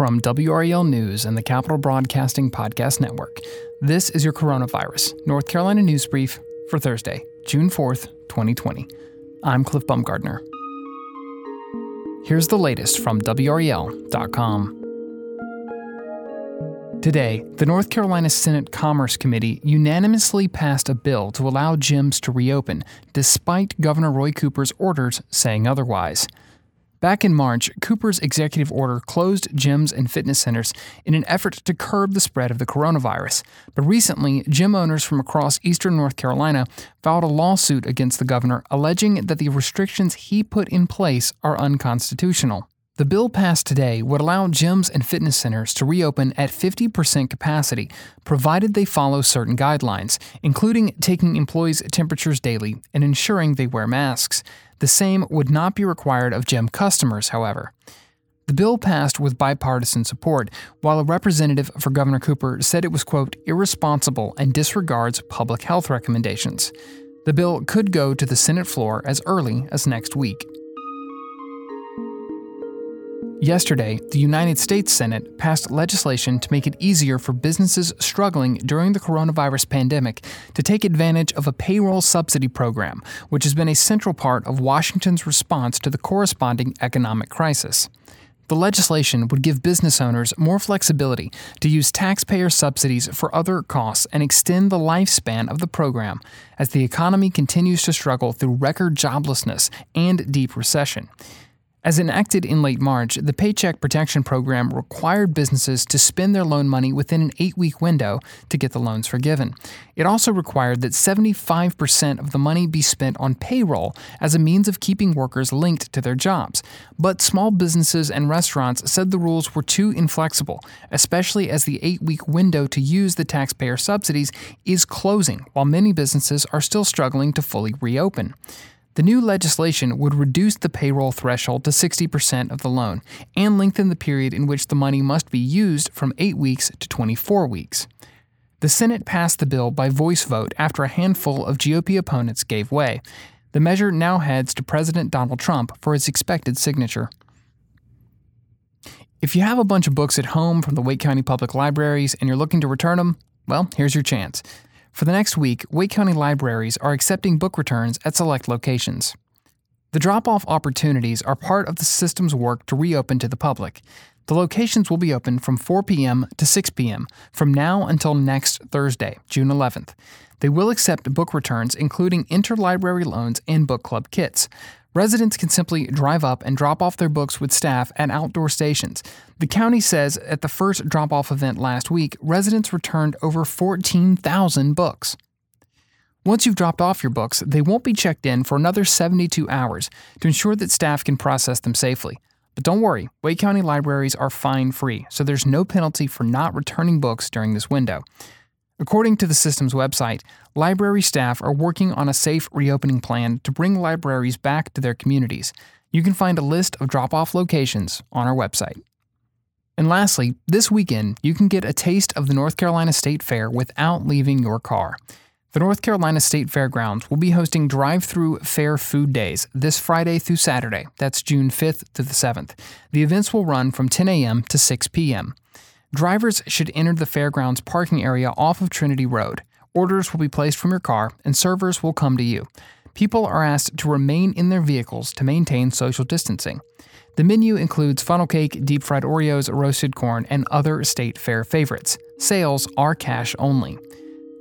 from WRAL News and the Capital Broadcasting Podcast Network. This is your coronavirus North Carolina News Brief for Thursday, June 4th, 2020. I'm Cliff Baumgardner. Here's the latest from WRAL.com. Today, the North Carolina Senate Commerce Committee unanimously passed a bill to allow gyms to reopen, despite Governor Roy Cooper's orders saying otherwise. Back in March, Cooper's executive order closed gyms and fitness centers in an effort to curb the spread of the coronavirus. But recently, gym owners from across eastern North Carolina filed a lawsuit against the governor alleging that the restrictions he put in place are unconstitutional. The bill passed today would allow gyms and fitness centers to reopen at 50% capacity, provided they follow certain guidelines, including taking employees' temperatures daily and ensuring they wear masks. The same would not be required of gym customers, however. The bill passed with bipartisan support, while a representative for Governor Cooper said it was, quote, irresponsible and disregards public health recommendations. The bill could go to the Senate floor as early as next week. Yesterday, the United States Senate passed legislation to make it easier for businesses struggling during the coronavirus pandemic to take advantage of a payroll subsidy program, which has been a central part of Washington's response to the corresponding economic crisis. The legislation would give business owners more flexibility to use taxpayer subsidies for other costs and extend the lifespan of the program as the economy continues to struggle through record joblessness and deep recession. As enacted in late March, the Paycheck Protection Program required businesses to spend their loan money within an eight week window to get the loans forgiven. It also required that 75% of the money be spent on payroll as a means of keeping workers linked to their jobs. But small businesses and restaurants said the rules were too inflexible, especially as the eight week window to use the taxpayer subsidies is closing, while many businesses are still struggling to fully reopen. The new legislation would reduce the payroll threshold to 60% of the loan and lengthen the period in which the money must be used from 8 weeks to 24 weeks. The Senate passed the bill by voice vote after a handful of GOP opponents gave way. The measure now heads to President Donald Trump for his expected signature. If you have a bunch of books at home from the Wake County Public Libraries and you're looking to return them, well, here's your chance. For the next week, Wake County libraries are accepting book returns at select locations. The drop off opportunities are part of the system's work to reopen to the public. The locations will be open from 4 p.m. to 6 p.m. from now until next Thursday, June 11th. They will accept book returns, including interlibrary loans and book club kits. Residents can simply drive up and drop off their books with staff at outdoor stations. The county says at the first drop off event last week, residents returned over 14,000 books. Once you've dropped off your books, they won't be checked in for another 72 hours to ensure that staff can process them safely. But don't worry, Wake County libraries are fine free, so there's no penalty for not returning books during this window. According to the system's website, library staff are working on a safe reopening plan to bring libraries back to their communities. You can find a list of drop off locations on our website. And lastly, this weekend, you can get a taste of the North Carolina State Fair without leaving your car. The North Carolina State Fairgrounds will be hosting drive through fair food days this Friday through Saturday. That's June 5th to the 7th. The events will run from 10 a.m. to 6 p.m. Drivers should enter the fairgrounds parking area off of Trinity Road. Orders will be placed from your car, and servers will come to you. People are asked to remain in their vehicles to maintain social distancing. The menu includes funnel cake, deep fried Oreos, roasted corn, and other state fair favorites. Sales are cash only.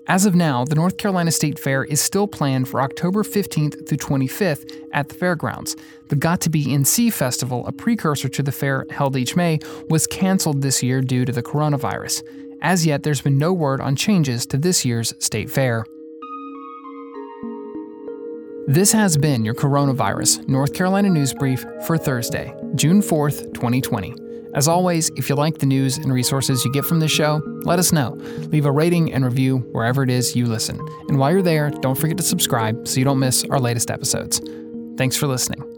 As of now, the North Carolina State Fair is still planned for October 15th through 25th at the fairgrounds. The Got to Be NC Festival, a precursor to the fair held each May, was canceled this year due to the coronavirus. As yet, there's been no word on changes to this year's state fair. This has been your Coronavirus North Carolina News Brief for Thursday, June 4th, 2020. As always, if you like the news and resources you get from this show, let us know. Leave a rating and review wherever it is you listen. And while you're there, don't forget to subscribe so you don't miss our latest episodes. Thanks for listening.